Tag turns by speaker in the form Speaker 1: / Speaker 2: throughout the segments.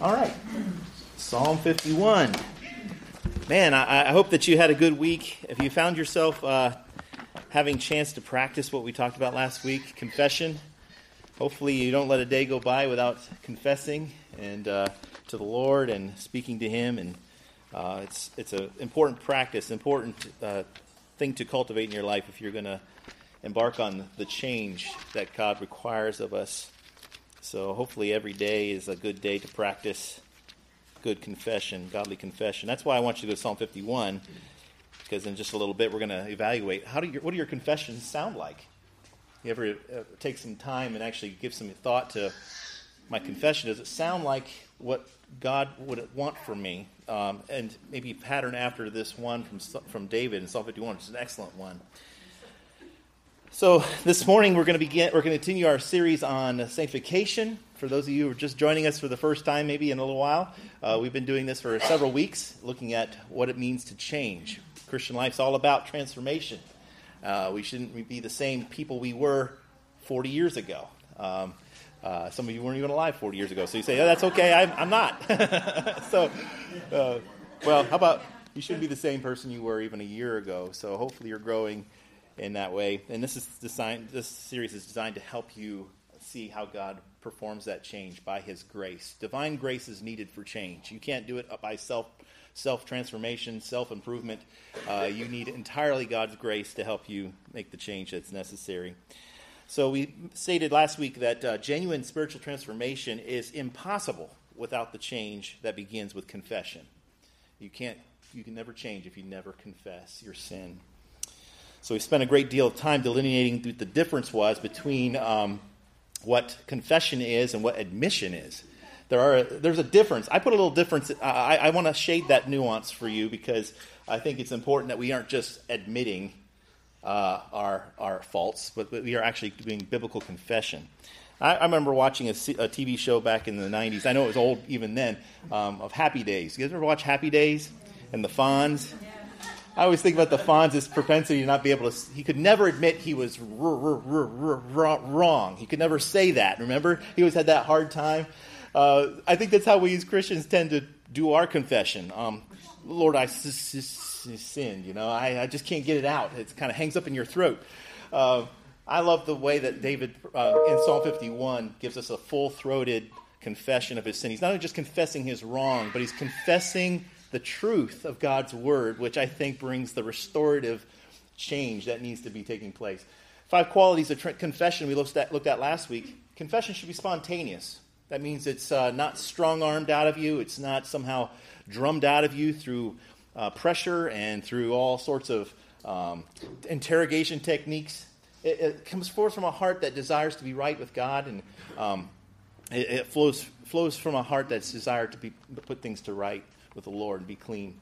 Speaker 1: All right. Psalm 51. Man, I, I, hope that you had a good week. If you found yourself uh, having chance to practice what we talked about last week, confession, hopefully you don't let a day go by without confessing and uh, to the Lord and speaking to Him. And uh, it's it's an important practice, important uh, thing to cultivate in your life if you're going to embark on the change that God requires of us. So hopefully every day is a good day to practice good confession, godly confession. That's why I want you to go to Psalm 51, because in just a little bit we're going to evaluate how do your, what do your confessions sound like. You ever uh, take some time and actually give some thought to my confession? Does it sound like what God would want from me? Um, and maybe pattern after this one from from David in Psalm 51, which is an excellent one. So this morning we're going to begin. We're going to continue our series on sanctification. For those of you who are just joining us for the first time, maybe in a little while, uh, we've been doing this for several weeks, looking at what it means to change. Christian life's all about transformation. Uh, we shouldn't be the same people we were 40 years ago. Um, uh, some of you weren't even alive 40 years ago, so you say, "Oh, that's okay. I'm, I'm not." so, uh, well, how about you shouldn't be the same person you were even a year ago? So hopefully you're growing in that way. And this is designed. This series is designed to help you see how God performs that change by His grace. Divine grace is needed for change. You can't do it by self self transformation, self improvement. Uh, you need entirely God's grace to help you make the change that's necessary. So we stated last week that uh, genuine spiritual transformation is impossible without the change that begins with confession. You can't. You can never change if you never confess your sin. So we spent a great deal of time delineating what the difference was between um, what confession is and what admission is. There are there's a difference. I put a little difference. I, I want to shade that nuance for you because I think it's important that we aren't just admitting uh, our our faults, but, but we are actually doing biblical confession. I, I remember watching a, TV show back in the '90s. I know it was old even then. Um, of Happy Days. You guys ever watch Happy Days and the Fonz? I always think about the Fonz's propensity to not be able to. He could never admit he was wrong. He could never say that. Remember, he always had that hard time. Uh, I think that's how we as Christians tend to do our confession. Um, Lord, I sinned. You know, I, I, just can't get it out. It kind of hangs up in your throat. Uh, I love the way that David uh, in Psalm 51 gives us a full throated confession of his sin. He's not just confessing his wrong, but he's confessing the truth of God's word, which I think brings the restorative change that needs to be taking place. Five qualities of tr- confession we looked at, looked at last week. Confession should be spontaneous. That means it's uh, not strong armed out of you, it's not somehow drummed out of you through uh, pressure and through all sorts of um, interrogation techniques. It, it, comes forth from a heart that desires to be right with God, and um, it, flows, flows from a heart that's desired to be, put things to right with the Lord and be clean.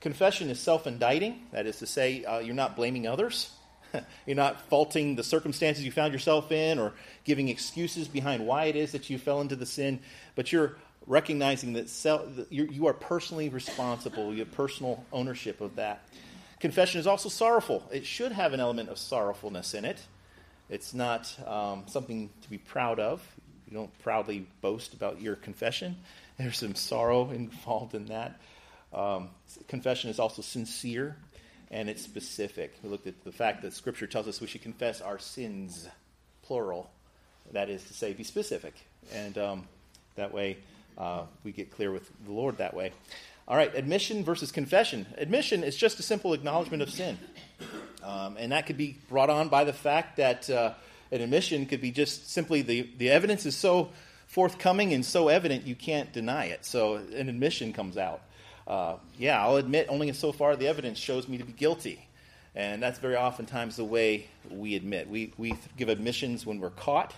Speaker 1: Confession is self indicting, that is to say, uh, you're not blaming others. you're not faulting the circumstances you found yourself in or giving excuses behind why it is that you fell into the sin, but you're recognizing that self, you are personally responsible. You have personal ownership of that. Confession is also sorrowful. It should have an element of sorrowfulness in it. It's not um, something to be proud of. You don't proudly boast about your confession. There's some sorrow involved in that. Um, confession is also sincere and it's specific. We looked at the fact that Scripture tells us we should confess our sins, plural. That is to say, be specific. And um, that way uh, we get clear with the Lord that way. All right, admission versus confession. Admission is just a simple acknowledgement of sin. Um, and that could be brought on by the fact that uh, an admission could be just simply the, the evidence is so forthcoming and so evident you can't deny it. So an admission comes out. Uh, yeah, I'll admit only so far the evidence shows me to be guilty. And that's very oftentimes the way we admit. We, we give admissions when we're caught,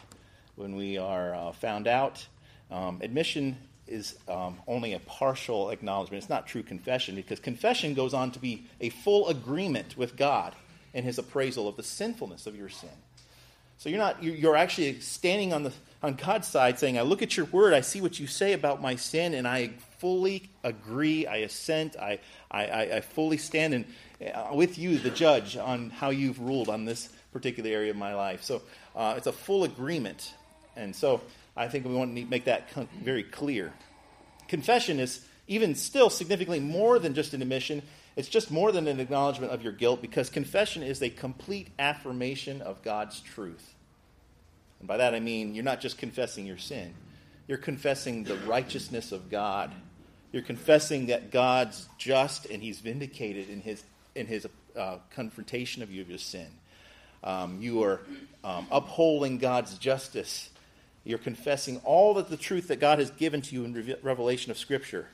Speaker 1: when we are uh, found out. Um, admission is um, only a partial acknowledgement. It's not true confession because confession goes on to be a full agreement with God in his appraisal of the sinfulness of your sin. So you're not you're actually standing on the on God's side saying, I look at your word, I see what you say about my sin, and I fully agree, I assent, I, I, I fully stand in, uh, with you, the judge, on how you've ruled on this particular area of my life. So uh, it's a full agreement. And so I think we want to make that very clear. Confession is even still significantly more than just an admission. It's just more than an acknowledgement of your guilt because confession is a complete affirmation of God's truth. And by that I mean you're not just confessing your sin, you're confessing the righteousness of God. You're confessing that God's just and He's vindicated in His, in his uh, confrontation of you of your sin. Um, you are um, upholding God's justice. You're confessing all of the truth that God has given to you in revelation of Scripture.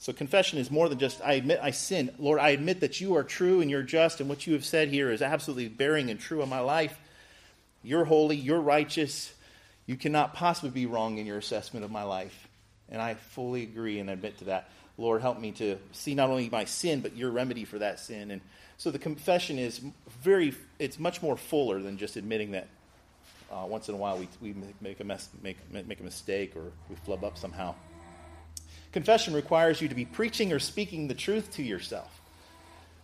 Speaker 1: So confession is more than just, I admit I sin. Lord, I admit that you are true and you're just, and what you have said here is absolutely bearing and true in my life. You're holy, you're righteous. You cannot possibly be wrong in your assessment of my life. And I fully agree and admit to that. Lord, help me to see not only my sin, but your remedy for that sin. And so the confession is very, it's much more fuller than just admitting that uh, once in a while we, we make, a mess, make, make a mistake or we flub up somehow. Confession requires you to be preaching or speaking the truth to yourself.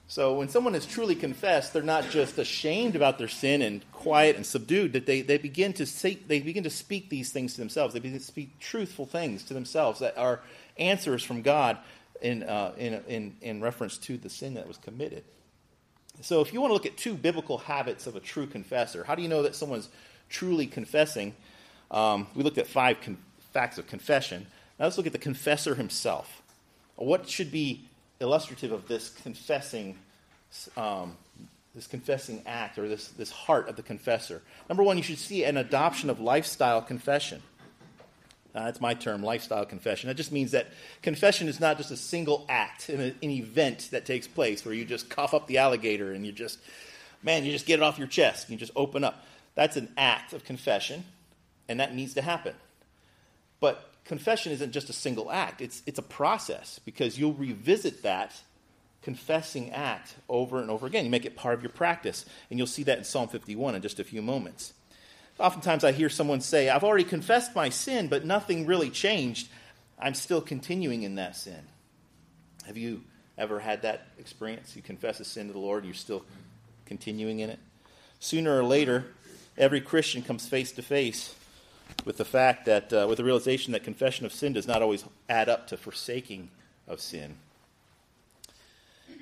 Speaker 1: So when someone is truly confessed, they're not just ashamed about their sin and quiet and subdued, that they, they begin to say, they begin to speak these things to themselves. They begin to speak truthful things to themselves that are answers from God in, uh, in, in, in reference to the sin that was committed. So if you want to look at two biblical habits of a true confessor, how do you know that someone's truly confessing? Um, we looked at five con- facts of confession. Now let's look at the confessor himself. What should be illustrative of this confessing, um, this confessing act or this, this heart of the confessor? Number one, you should see an adoption of lifestyle confession. Uh, that's my term, lifestyle confession. That just means that confession is not just a single act, an, an event that takes place where you just cough up the alligator and you just, man, you just get it off your chest. You just open up. That's an act of confession, and that needs to happen. But confession isn't just a single act, it's, it's a process because you'll revisit that confessing act over and over again. You make it part of your practice, and you'll see that in Psalm 51 in just a few moments. Oftentimes I hear someone say, I've already confessed my sin, but nothing really changed. I'm still continuing in that sin. Have you ever had that experience? You confess a sin to the Lord, and you're still continuing in it? Sooner or later, every Christian comes face to face with the fact that, uh, with the realization that confession of sin does not always add up to forsaking of sin.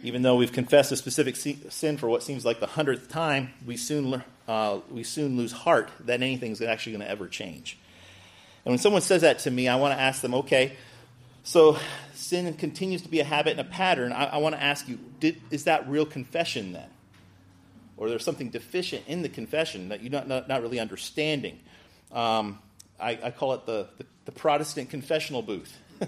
Speaker 1: Even though we've confessed a specific sin for what seems like the hundredth time, we soon, uh, we soon lose heart that anything's actually going to ever change. And when someone says that to me, I want to ask them, okay, so sin continues to be a habit and a pattern. I, I want to ask you, did, is that real confession then? Or there's something deficient in the confession that you're not, not, not really understanding? Um, I, I, call it the, the, the Protestant confessional booth.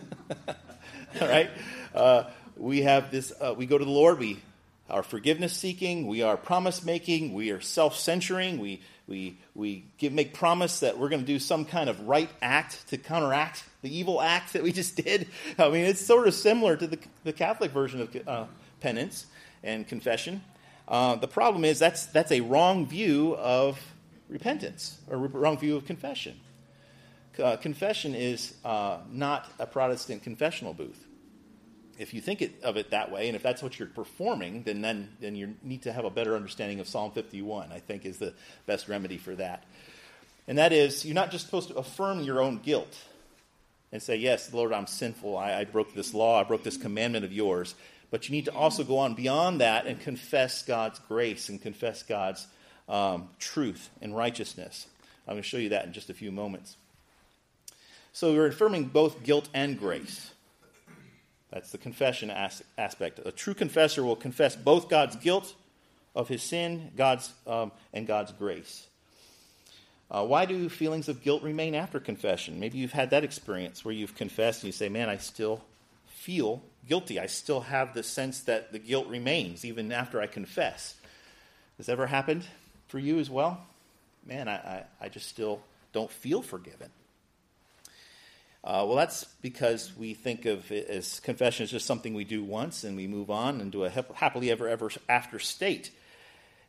Speaker 1: All right? Uh, we have this, uh, we go to the Lord, we are forgiveness seeking, we are promise making, we are self censoring, we, we, we give, make promise that we're going to do some kind of right act to counteract the evil act that we just did. I mean, it's sort of similar to the, the Catholic version of uh, penance and confession. Uh, the problem is that's, that's a wrong view of repentance or wrong view of confession. Uh, confession is uh, not a Protestant confessional booth if you think it, of it that way, and if that's what you're performing, then, then, then you need to have a better understanding of Psalm 51, I think is the best remedy for that. And that is, you're not just supposed to affirm your own guilt and say, Yes, Lord, I'm sinful. I, I broke this law. I broke this commandment of yours. But you need to also go on beyond that and confess God's grace and confess God's um, truth and righteousness. I'm going to show you that in just a few moments. So we're affirming both guilt and grace. That's the confession as- aspect. A true confessor will confess both God's guilt of his sin, God's um, and God's grace. Uh, why do feelings of guilt remain after confession? Maybe you've had that experience where you've confessed and you say, "Man, I still feel guilty. I still have the sense that the guilt remains even after I confess." Has ever happened for you as well? Man, I, I, I just still don't feel forgiven. Uh, well, that's because we think of it as confession as just something we do once and we move on into a happily ever ever after state.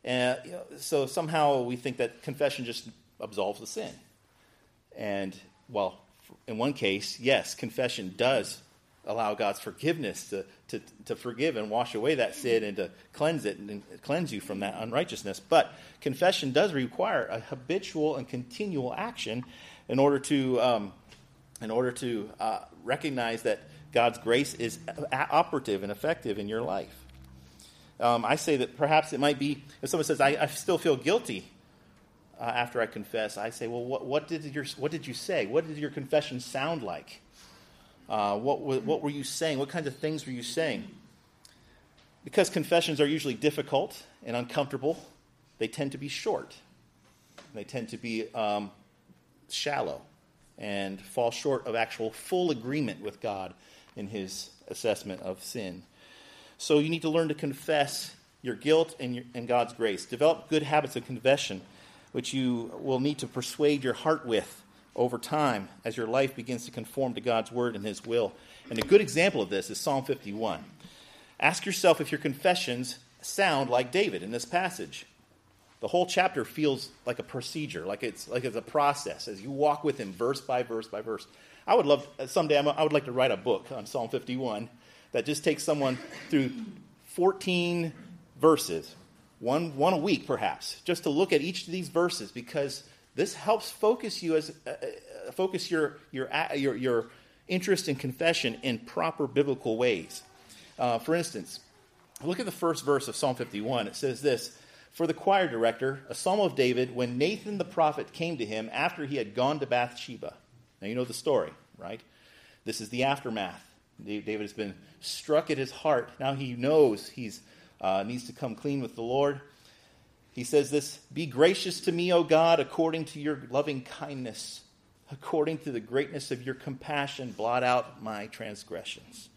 Speaker 1: And you know, so somehow we think that confession just absolves the sin. And well, in one case, yes, confession does allow God's forgiveness to, to, to forgive and wash away that sin and to cleanse it and cleanse you from that unrighteousness. But confession does require a habitual and continual action in order to um, in order to uh, recognize that God's grace is operative and effective in your life. Um, I say that perhaps it might be if someone says, I, I still feel guilty uh, after I confess, I say, Well, what, what, did your, what did you say? What did your confession sound like? Uh, what, what were you saying? What kinds of things were you saying? Because confessions are usually difficult and uncomfortable, they tend to be short. They tend to be um, shallow and fall short of actual full agreement with God in his assessment of sin. So you need to learn to confess your guilt and, your, and God's grace. Develop good habits of confession, which you will need to persuade your heart with over time as your life begins to conform to God's word and his will. And a good example of this is Psalm 51. Ask yourself if your confessions sound like David in this passage. The whole chapter feels like a procedure, like it's like it's a process as you walk with him verse by verse by verse. I would love uh, someday I would like to write a book on Psalm 51 that just takes someone through 14 verses, one one a week perhaps, just to look at each of these verses because this helps focus you as uh, uh focus your your your your interest in confession in proper biblical ways. Uh, for instance, look at the first verse of Psalm 51. It says this For the choir director, a psalm of David, when Nathan the prophet came to him after he had gone to Bathsheba. Now, you know the story, right? This is the aftermath. David has been struck at his heart. Now he knows he uh, needs to come clean with the Lord. He says this Be gracious to me, O God, according to your loving kindness, according to the greatness of your compassion, blot out my transgressions.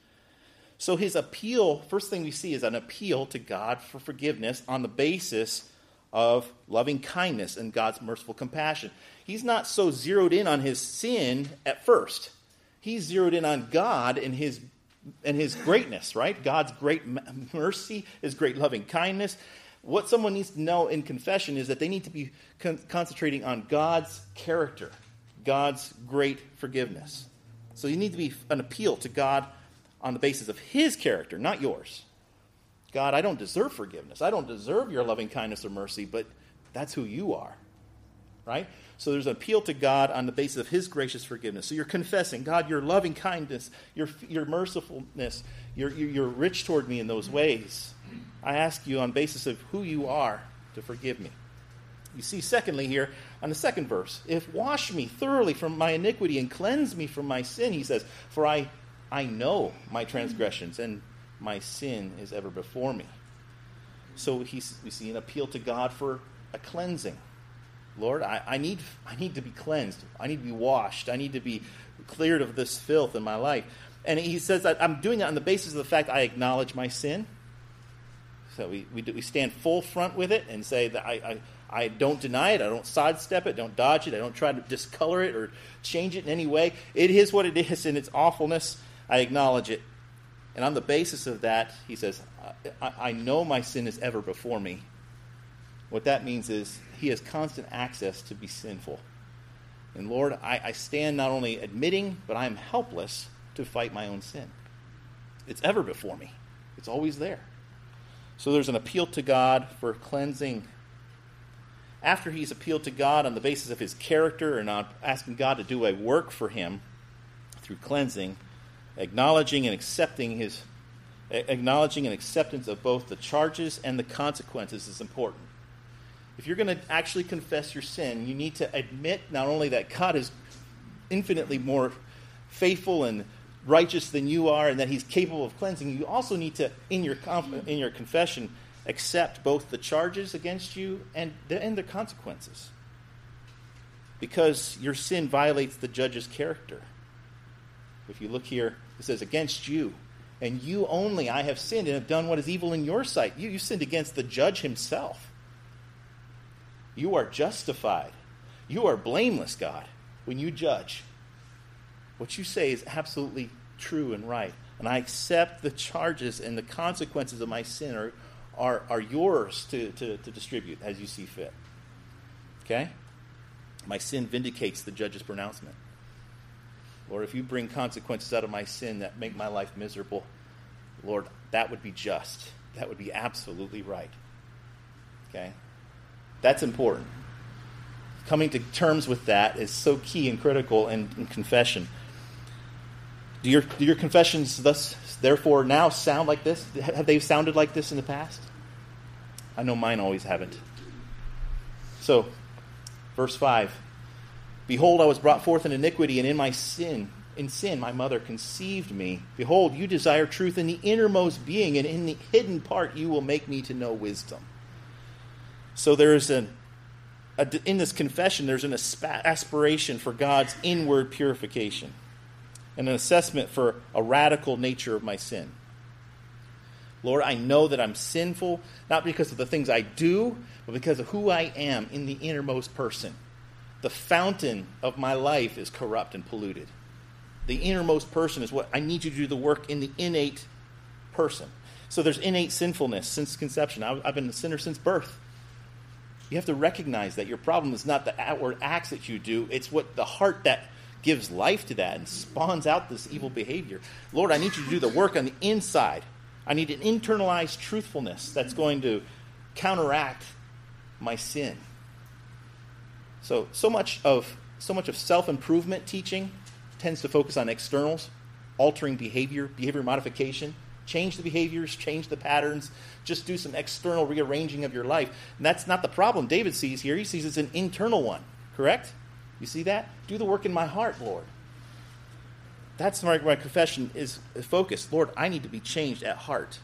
Speaker 1: So his appeal, first thing we see is an appeal to God for forgiveness on the basis of loving kindness and God's merciful compassion. He's not so zeroed in on his sin at first. He's zeroed in on God and his and his greatness, right? God's great mercy, his great loving kindness. What someone needs to know in confession is that they need to be con- concentrating on God's character, God's great forgiveness. So you need to be an appeal to God on the basis of his character, not yours. God, I don't deserve forgiveness. I don't deserve your loving kindness or mercy, but that's who you are. Right? So there's an appeal to God on the basis of his gracious forgiveness. So you're confessing, God, your loving kindness, your, your mercifulness, you're, you're rich toward me in those ways. I ask you on basis of who you are to forgive me. You see, secondly, here on the second verse, if wash me thoroughly from my iniquity and cleanse me from my sin, he says, for I I know my transgressions, and my sin is ever before me. So we see an appeal to God for a cleansing. Lord, I, I, need, I need to be cleansed. I need to be washed. I need to be cleared of this filth in my life. And he says that I'm doing that on the basis of the fact I acknowledge my sin. So we, we, we stand full front with it and say that I, I, I don't deny it. I don't sidestep it. Don't dodge it. I don't try to discolor it or change it in any way. It is what it is in its awfulness. I acknowledge it. And on the basis of that, he says, I, I, know my sin is ever before me. What that means is he has constant access to be sinful. And Lord, I, I stand not only admitting, but I am helpless to fight my own sin. It's ever before me, it's always there. So there's an appeal to God for cleansing. After he's appealed to God on the basis of his character and not asking God to do a work for him through cleansing, acknowledging and accepting his acknowledging and acceptance of both the charges and the consequences is important. If you're going to actually confess your sin, you need to admit not only that God is infinitely more faithful and righteous than you are and that he's capable of cleansing, you also need to in your in your confession accept both the charges against you and the, and the consequences. Because your sin violates the judge's character. If you look here, it says, Against you, and you only I have sinned and have done what is evil in your sight. You, you sinned against the judge himself. You are justified. You are blameless, God, when you judge. What you say is absolutely true and right. And I accept the charges and the consequences of my sin are, are, are yours to, to, to distribute as you see fit. Okay? My sin vindicates the judge's pronouncement. Lord, if you bring consequences out of my sin that make my life miserable, Lord, that would be just. That would be absolutely right. Okay? That's important. Coming to terms with that is so key and critical in, in confession. Do your, do your confessions thus, therefore, now sound like this? Have they sounded like this in the past? I know mine always haven't. So, verse 5 Behold, I was brought forth in iniquity, and in my sin, in sin, my mother conceived me. Behold, you desire truth in the innermost being, and in the hidden part you will make me to know wisdom. So there is an in this confession, there's an aspiration for God's inward purification and an assessment for a radical nature of my sin. Lord, I know that I'm sinful, not because of the things I do, but because of who I am in the innermost person. The fountain of my life is corrupt and polluted. The innermost person is what I need you to do the work in the innate person. So there's innate sinfulness since conception. I've been a sinner since birth. You have to recognize that your problem is not the outward acts that you do, it's what the heart that gives life to that and spawns out this evil behavior. Lord, I need you to do the work on the inside. I need an internalized truthfulness that's going to counteract my sin. So, so much of so much of self-improvement teaching tends to focus on externals, altering behavior, behavior modification, change the behaviors, change the patterns, just do some external rearranging of your life. And that's not the problem David sees here. He sees it's an internal one, correct? You see that? Do the work in my heart, Lord. That's where my confession is focused. Lord, I need to be changed at heart.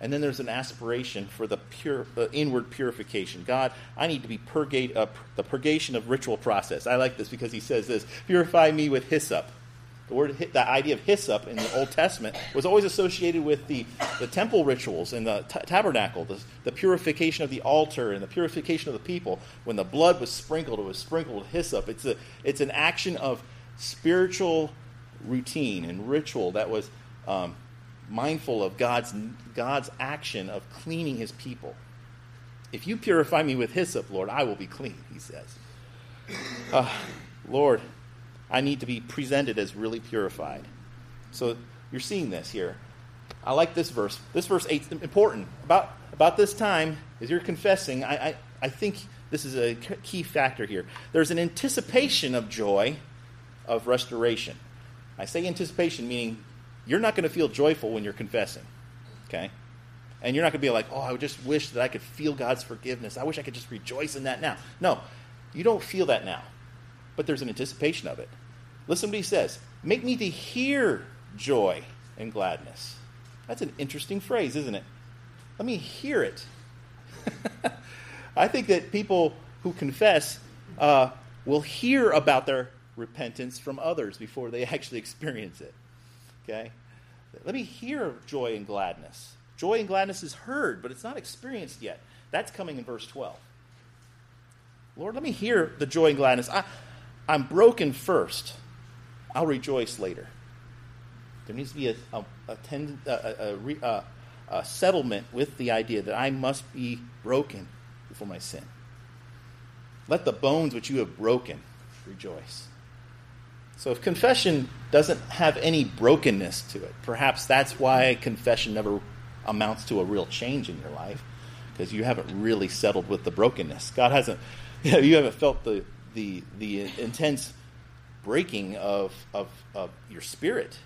Speaker 1: And then there's an aspiration for the pure, uh, inward purification. God, I need to be purgate, uh, the purgation of ritual process. I like this because he says this: "Purify me with hyssop." The word, the idea of hyssop in the Old Testament was always associated with the, the temple rituals and the t- tabernacle, the, the purification of the altar and the purification of the people. When the blood was sprinkled, it was sprinkled with hyssop. It's, a, it's an action of spiritual routine and ritual that was um, mindful of God's, God's action of cleaning his people. If you purify me with hyssop, Lord, I will be clean, he says. Uh, Lord, I need to be presented as really purified. So you're seeing this here. I like this verse. This verse 8 is important. About, about this time, as you're confessing, I, I, I think this is a key factor here. There's an anticipation of joy, of restoration. I say anticipation, meaning you're not going to feel joyful when you're confessing. Okay? And you're not going to be like, oh, I just wish that I could feel God's forgiveness. I wish I could just rejoice in that now. No, you don't feel that now. But there's an anticipation of it. Listen to what he says Make me to hear joy and gladness. That's an interesting phrase, isn't it? Let me hear it. I think that people who confess uh, will hear about their repentance from others before they actually experience it. Okay? Let me hear joy and gladness. Joy and gladness is heard, but it's not experienced yet. That's coming in verse 12. Lord, let me hear the joy and gladness. I, I'm broken first. I'll rejoice later. There needs to be a, a, a, tend, a, a, settlement with the idea that I must be broken before my sin. Let the bones which you have broken rejoice. So if confession doesn't have any brokenness to it, perhaps that's why confession never amounts to a real change in your life, because you haven't really settled with the brokenness. God hasn't, you, know, you haven't felt the, the, the intense breaking of, of, of your spirit.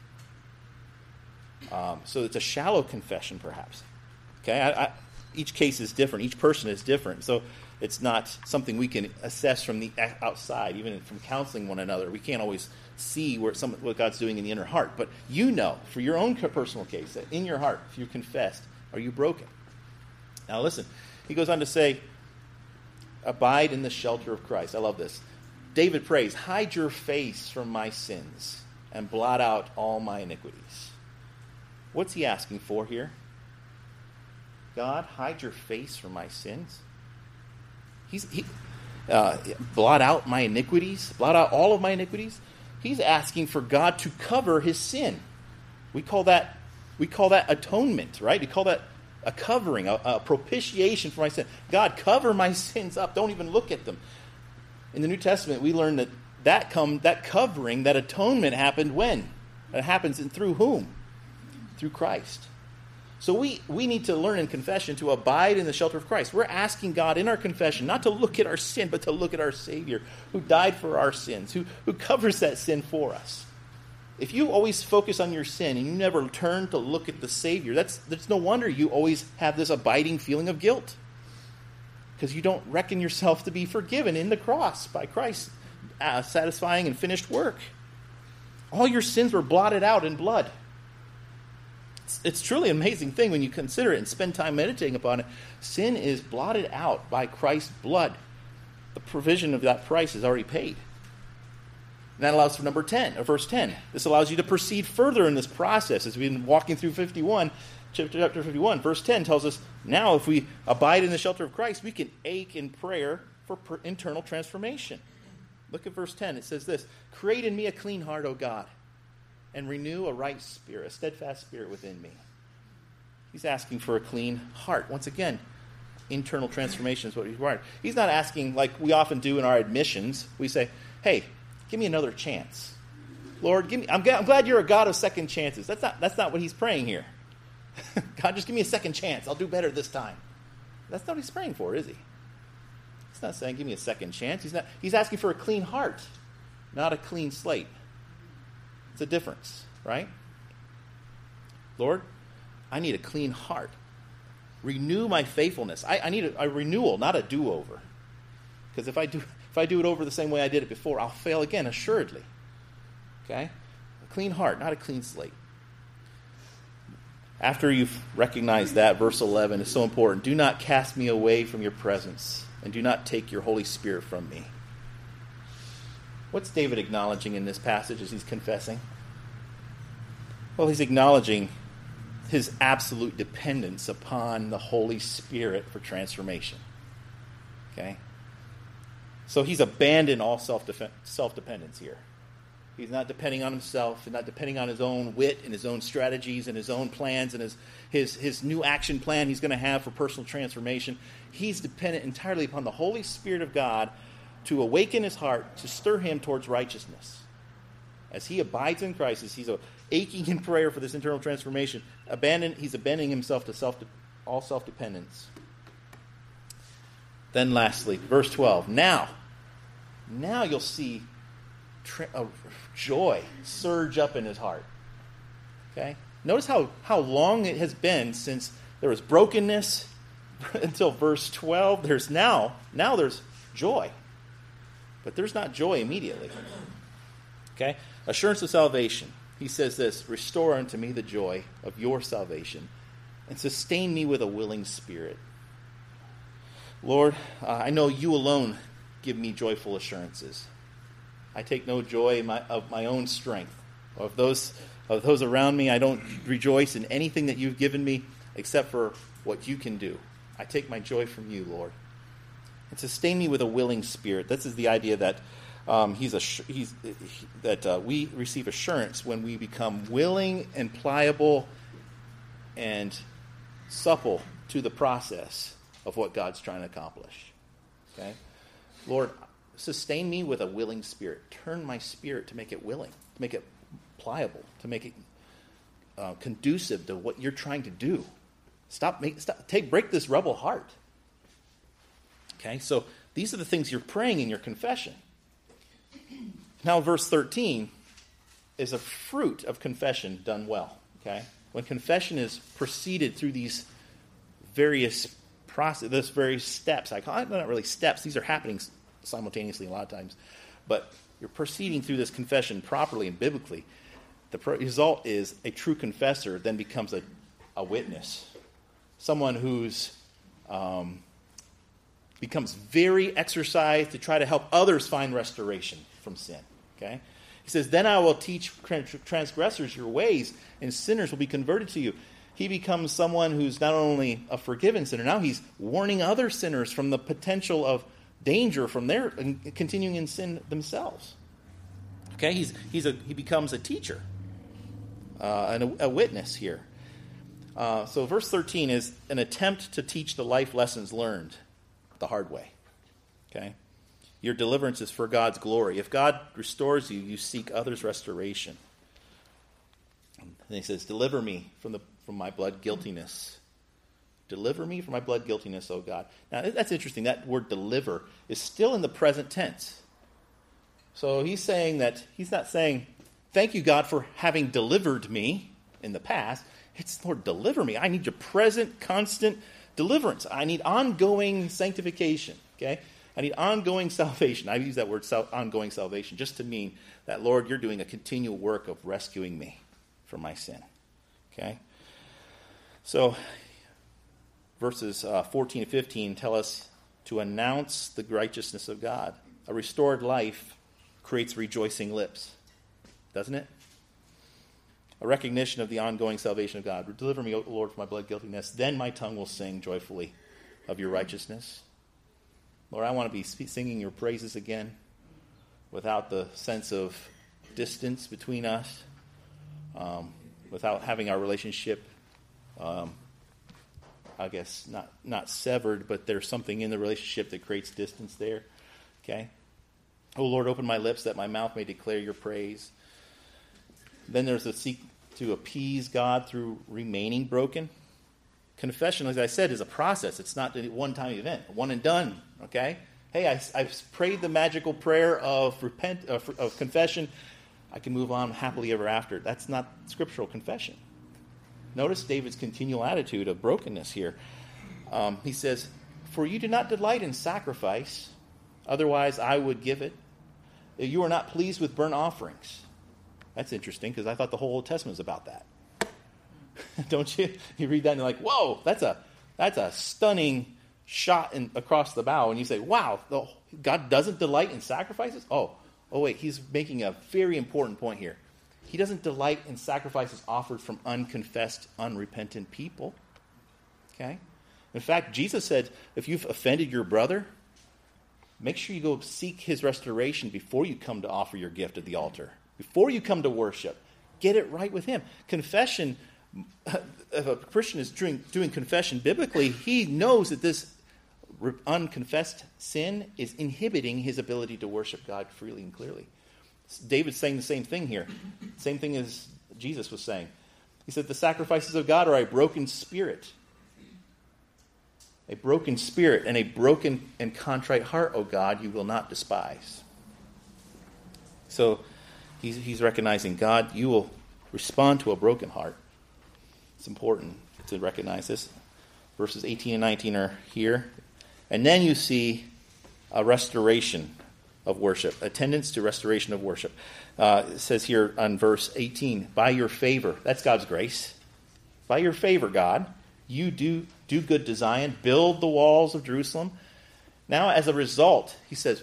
Speaker 1: Um, so it's a shallow confession, perhaps. Okay, I, I, each case is different. Each person is different. So it's not something we can assess from the outside, even from counseling one another. We can't always see where some, what God's doing in the inner heart. But you know, for your own personal case, that in your heart, if you confessed, are you broken? Now listen, he goes on to say, abide in the shelter of Christ. I love this. David prays, Hide your face from my sins and blot out all my iniquities. What's he asking for here? God, hide your face from my sins. He's, he, uh, blot out my iniquities, blot out all of my iniquities. He's asking for God to cover his sin. We call that we call that atonement, right? We call that a covering, a, a propitiation for my sin. God, cover my sins up. Don't even look at them in the New Testament, we learn that that, come, that covering, that atonement happened when? It happens and through whom? Through Christ. So we, we need to learn in confession to abide in the shelter of Christ. We're asking God in our confession not to look at our sin, but to look at our Savior who died for our sins, who, who covers that sin for us. if you always focus on your sin and you never turn to look at the Savior, that's, that's no wonder you always have this abiding feeling of guilt. Because you don't reckon yourself to be forgiven in the cross by Christ's uh, satisfying and finished work. All your sins were blotted out in blood. It's, it's truly an amazing thing when you consider it and spend time meditating upon it. Sin is blotted out by Christ's blood. The provision of that price is already paid. And that allows for number 10, or verse 10. This allows you to proceed further in this process. As we've been walking through 51, chapter 51, verse 10 tells us now if we abide in the shelter of Christ, we can ache in prayer for per- internal transformation. Look at verse 10. It says this Create in me a clean heart, O God, and renew a right spirit, a steadfast spirit within me. He's asking for a clean heart. Once again, internal transformation is what he's required. He's not asking like we often do in our admissions. We say, Hey, Give me another chance. Lord, give me, I'm, I'm glad you're a God of second chances. That's not, that's not what he's praying here. God, just give me a second chance. I'll do better this time. That's not what he's praying for, is he? He's not saying, give me a second chance. He's, not, he's asking for a clean heart, not a clean slate. It's a difference, right? Lord, I need a clean heart. Renew my faithfulness. I, I need a, a renewal, not a do over. Because if I do, if I do it over the same way I did it before, I'll fail again, assuredly. Okay? A clean heart, not a clean slate. After you've recognized that, verse 11 is so important. Do not cast me away from your presence, and do not take your Holy Spirit from me. What's David acknowledging in this passage as he's confessing? Well, he's acknowledging his absolute dependence upon the Holy Spirit for transformation. Okay? So he's abandoned all self dependence here. He's not depending on himself and not depending on his own wit and his own strategies and his own plans and his, his, his new action plan he's going to have for personal transformation. He's dependent entirely upon the Holy Spirit of God to awaken his heart, to stir him towards righteousness. As he abides in Christ, as he's aching in prayer for this internal transformation, abandon, he's abandoning himself to self, all self dependence. Then, lastly, verse 12. Now, now you'll see a joy surge up in his heart. Okay? Notice how, how long it has been since there was brokenness until verse 12. There's now, now there's joy. But there's not joy immediately. Okay? Assurance of salvation. He says this Restore unto me the joy of your salvation, and sustain me with a willing spirit. Lord, uh, I know you alone give me joyful assurances. I take no joy my, of my own strength. Of those, of those around me, I don't rejoice in anything that you've given me except for what you can do. I take my joy from you, Lord. And sustain me with a willing spirit. This is the idea that um, he's a, he's, he, that uh, we receive assurance when we become willing and pliable and supple to the process of what God's trying to accomplish. Okay? Lord, sustain me with a willing spirit. Turn my spirit to make it willing, to make it pliable, to make it uh, conducive to what you're trying to do. Stop, make, stop, take, break this rebel heart. Okay, so these are the things you're praying in your confession. Now, verse 13 is a fruit of confession done well. Okay, when confession is proceeded through these various process, this various steps. I call it not really steps; these are happening simultaneously a lot of times. But you're proceeding through this confession properly and biblically. The result is a true confessor then becomes a, a witness, someone who's um, becomes very exercised to try to help others find restoration from sin. Okay. He says, Then I will teach transgressors your ways, and sinners will be converted to you he becomes someone who's not only a forgiven sinner, now he's warning other sinners from the potential of danger from their continuing in sin themselves. Okay, he's, he's a, he becomes a teacher uh, and a, a, witness here. Uh, so, verse 13 is an attempt to teach the life lessons learned the hard way. Okay? Your deliverance is for God's glory. If God restores you, you seek others' restoration. And he says, Deliver me from the from my blood guiltiness. Deliver me from my blood guiltiness, O God. Now, that's interesting. That word deliver is still in the present tense. So he's saying that, he's not saying, thank you, God, for having delivered me in the past. It's, Lord, deliver me. I need your present, constant deliverance. I need ongoing sanctification, okay? I need ongoing salvation. I use that word ongoing salvation just to mean that, Lord, you're doing a continual work of rescuing me from my sin, okay? So, verses uh, 14 and 15 tell us to announce the righteousness of God. A restored life creates rejoicing lips, doesn't it? A recognition of the ongoing salvation of God. Deliver me, O Lord, from my blood guiltiness. Then my tongue will sing joyfully of your righteousness. Lord, I want to be singing your praises again without the sense of distance between us, um, without having our relationship um, I guess not not severed, but there's something in the relationship that creates distance there. Okay. Oh Lord, open my lips that my mouth may declare your praise. Then there's a seek to appease God through remaining broken. Confession, as I said, is a process. It's not a one-time event, one and done. Okay. Hey, I, I've prayed the magical prayer of repent of, of confession. I can move on happily ever after. That's not scriptural confession. Notice David's continual attitude of brokenness here. Um, he says, For you do not delight in sacrifice, otherwise I would give it. You are not pleased with burnt offerings. That's interesting because I thought the whole Old Testament was about that. Don't you? You read that and you're like, whoa, that's a, that's a stunning shot in, across the bow. And you say, wow, the, God doesn't delight in sacrifices? Oh, oh, wait, he's making a very important point here. He doesn't delight in sacrifices offered from unconfessed, unrepentant people. Okay? In fact, Jesus said, if you've offended your brother, make sure you go seek his restoration before you come to offer your gift at the altar, before you come to worship. Get it right with him. Confession, if a Christian is doing, doing confession biblically, he knows that this unconfessed sin is inhibiting his ability to worship God freely and clearly. David's saying the same thing here. Same thing as Jesus was saying. He said, The sacrifices of God are a broken spirit. A broken spirit and a broken and contrite heart, O God, you will not despise. So he's, he's recognizing, God, you will respond to a broken heart. It's important to recognize this. Verses 18 and 19 are here. And then you see a restoration of worship, attendance to restoration of worship. Uh, it says here on verse 18, by your favor, that's God's grace. By your favor, God, you do do good Zion, build the walls of Jerusalem. Now, as a result, he says,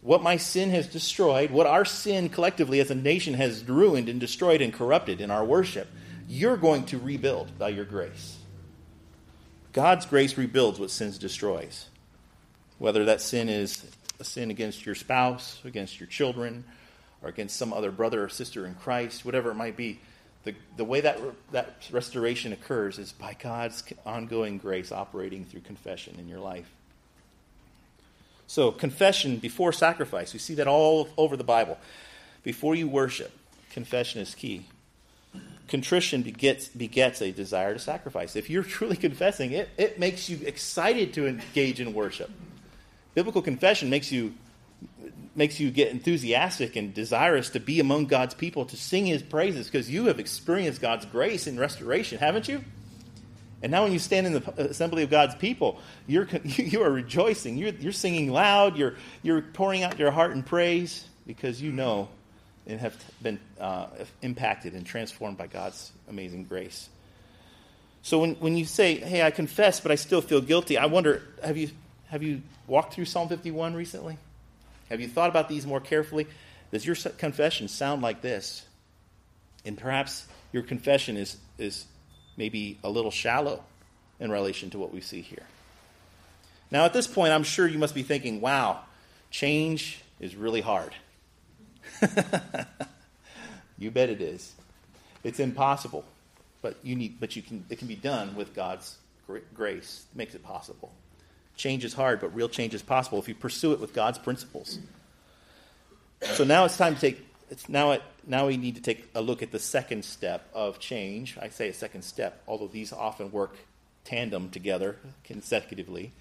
Speaker 1: what my sin has destroyed, what our sin collectively as a nation has ruined and destroyed and corrupted in our worship, you're going to rebuild by your grace. God's grace rebuilds what sin destroys. Whether that sin is a sin against your spouse, against your children, or against some other brother or sister in Christ, whatever it might be, the, the way that, that restoration occurs is by God's ongoing grace operating through confession in your life. So, confession before sacrifice. We see that all over the Bible. Before you worship, confession is key. Contrition begets, begets a desire to sacrifice. If you're truly confessing, it, it makes you excited to engage in worship. Biblical confession makes you makes you get enthusiastic and desirous to be among God's people to sing his praises because you have experienced God's grace and restoration, haven't you? And now when you stand in the assembly of God's people, you're, you are rejoicing. You're, you're singing loud. You're, you're pouring out your heart in praise because you know and have been uh, impacted and transformed by God's amazing grace. So when, when you say, hey, I confess, but I still feel guilty, I wonder, have you, have you walked through Psalm 51 recently? Have you thought about these more carefully? Does your confession sound like this? And perhaps your confession is, is maybe a little shallow in relation to what we see here. Now, at this point, I'm sure you must be thinking, wow, change is really hard. you bet it is. It's impossible, but you need, but you can, it can be done with God's grace. It makes it possible. Change is hard, but real change is possible if you pursue it with God's principles. So now it's time to take. It's now it, now we need to take a look at the second step of change. I say a second step, although these often work tandem together, consecutively,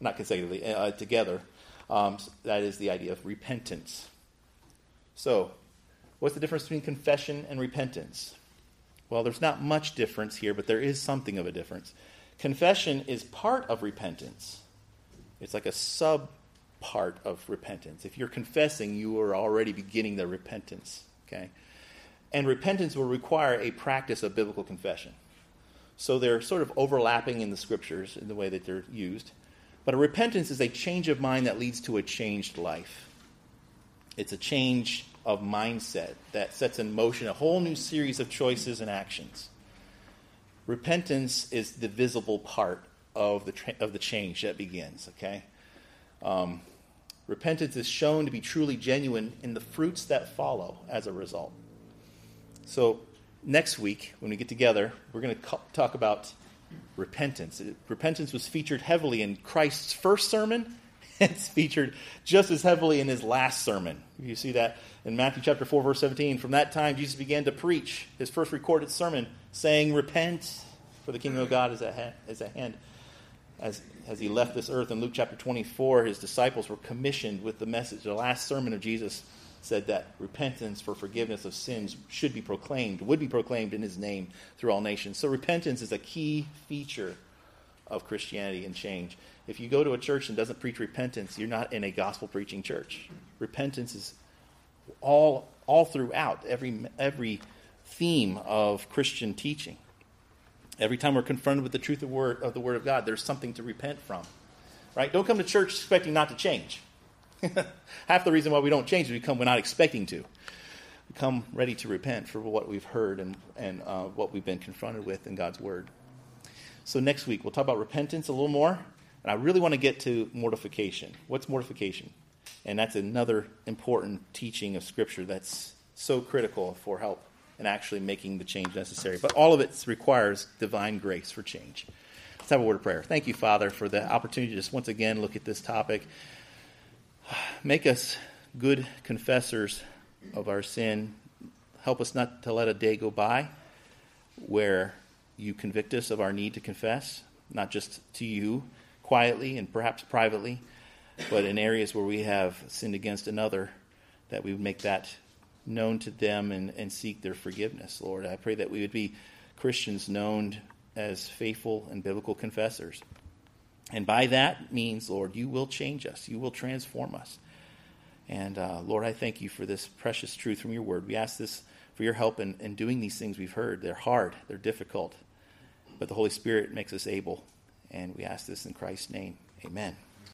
Speaker 1: not consecutively, uh, together. Um, that is the idea of repentance. So, What's the difference between confession and repentance? Well, there's not much difference here, but there is something of a difference. Confession is part of repentance, it's like a sub part of repentance. If you're confessing, you are already beginning the repentance. Okay? And repentance will require a practice of biblical confession. So they're sort of overlapping in the scriptures in the way that they're used. But a repentance is a change of mind that leads to a changed life. It's a change of mindset that sets in motion a whole new series of choices and actions. Repentance is the visible part of the, tra- of the change that begins, okay? Um, repentance is shown to be truly genuine in the fruits that follow as a result. So, next week, when we get together, we're going to talk about repentance. Repentance was featured heavily in Christ's first sermon. It's featured just as heavily in his last sermon. You see that in Matthew chapter 4, verse 17. From that time, Jesus began to preach his first recorded sermon, saying, Repent, for the kingdom of God is at hand. Is at hand. As, as he left this earth in Luke chapter 24, his disciples were commissioned with the message. The last sermon of Jesus said that repentance for forgiveness of sins should be proclaimed, would be proclaimed in his name through all nations. So repentance is a key feature of Christianity and change. If you go to a church and doesn't preach repentance, you're not in a gospel preaching church. Repentance is all all throughout every every theme of Christian teaching. Every time we're confronted with the truth of, word, of the Word of God, there's something to repent from. Right? Don't come to church expecting not to change. Half the reason why we don't change is we come we're not expecting to. We come ready to repent for what we've heard and, and uh, what we've been confronted with in God's Word. So next week we'll talk about repentance a little more, and I really want to get to mortification. What's mortification? And that's another important teaching of Scripture that's so critical for help in actually making the change necessary. But all of it requires divine grace for change. Let's have a word of prayer. Thank you, Father, for the opportunity to just once again look at this topic. Make us good confessors of our sin. Help us not to let a day go by where you convict us of our need to confess, not just to you quietly and perhaps privately, but in areas where we have sinned against another, that we would make that known to them and, and seek their forgiveness, Lord. I pray that we would be Christians known as faithful and biblical confessors. And by that means, Lord, you will change us, you will transform us. And uh, Lord, I thank you for this precious truth from your word. We ask this for your help in, in doing these things we've heard. They're hard, they're difficult, but the Holy Spirit makes us able. And we ask this in Christ's name. Amen.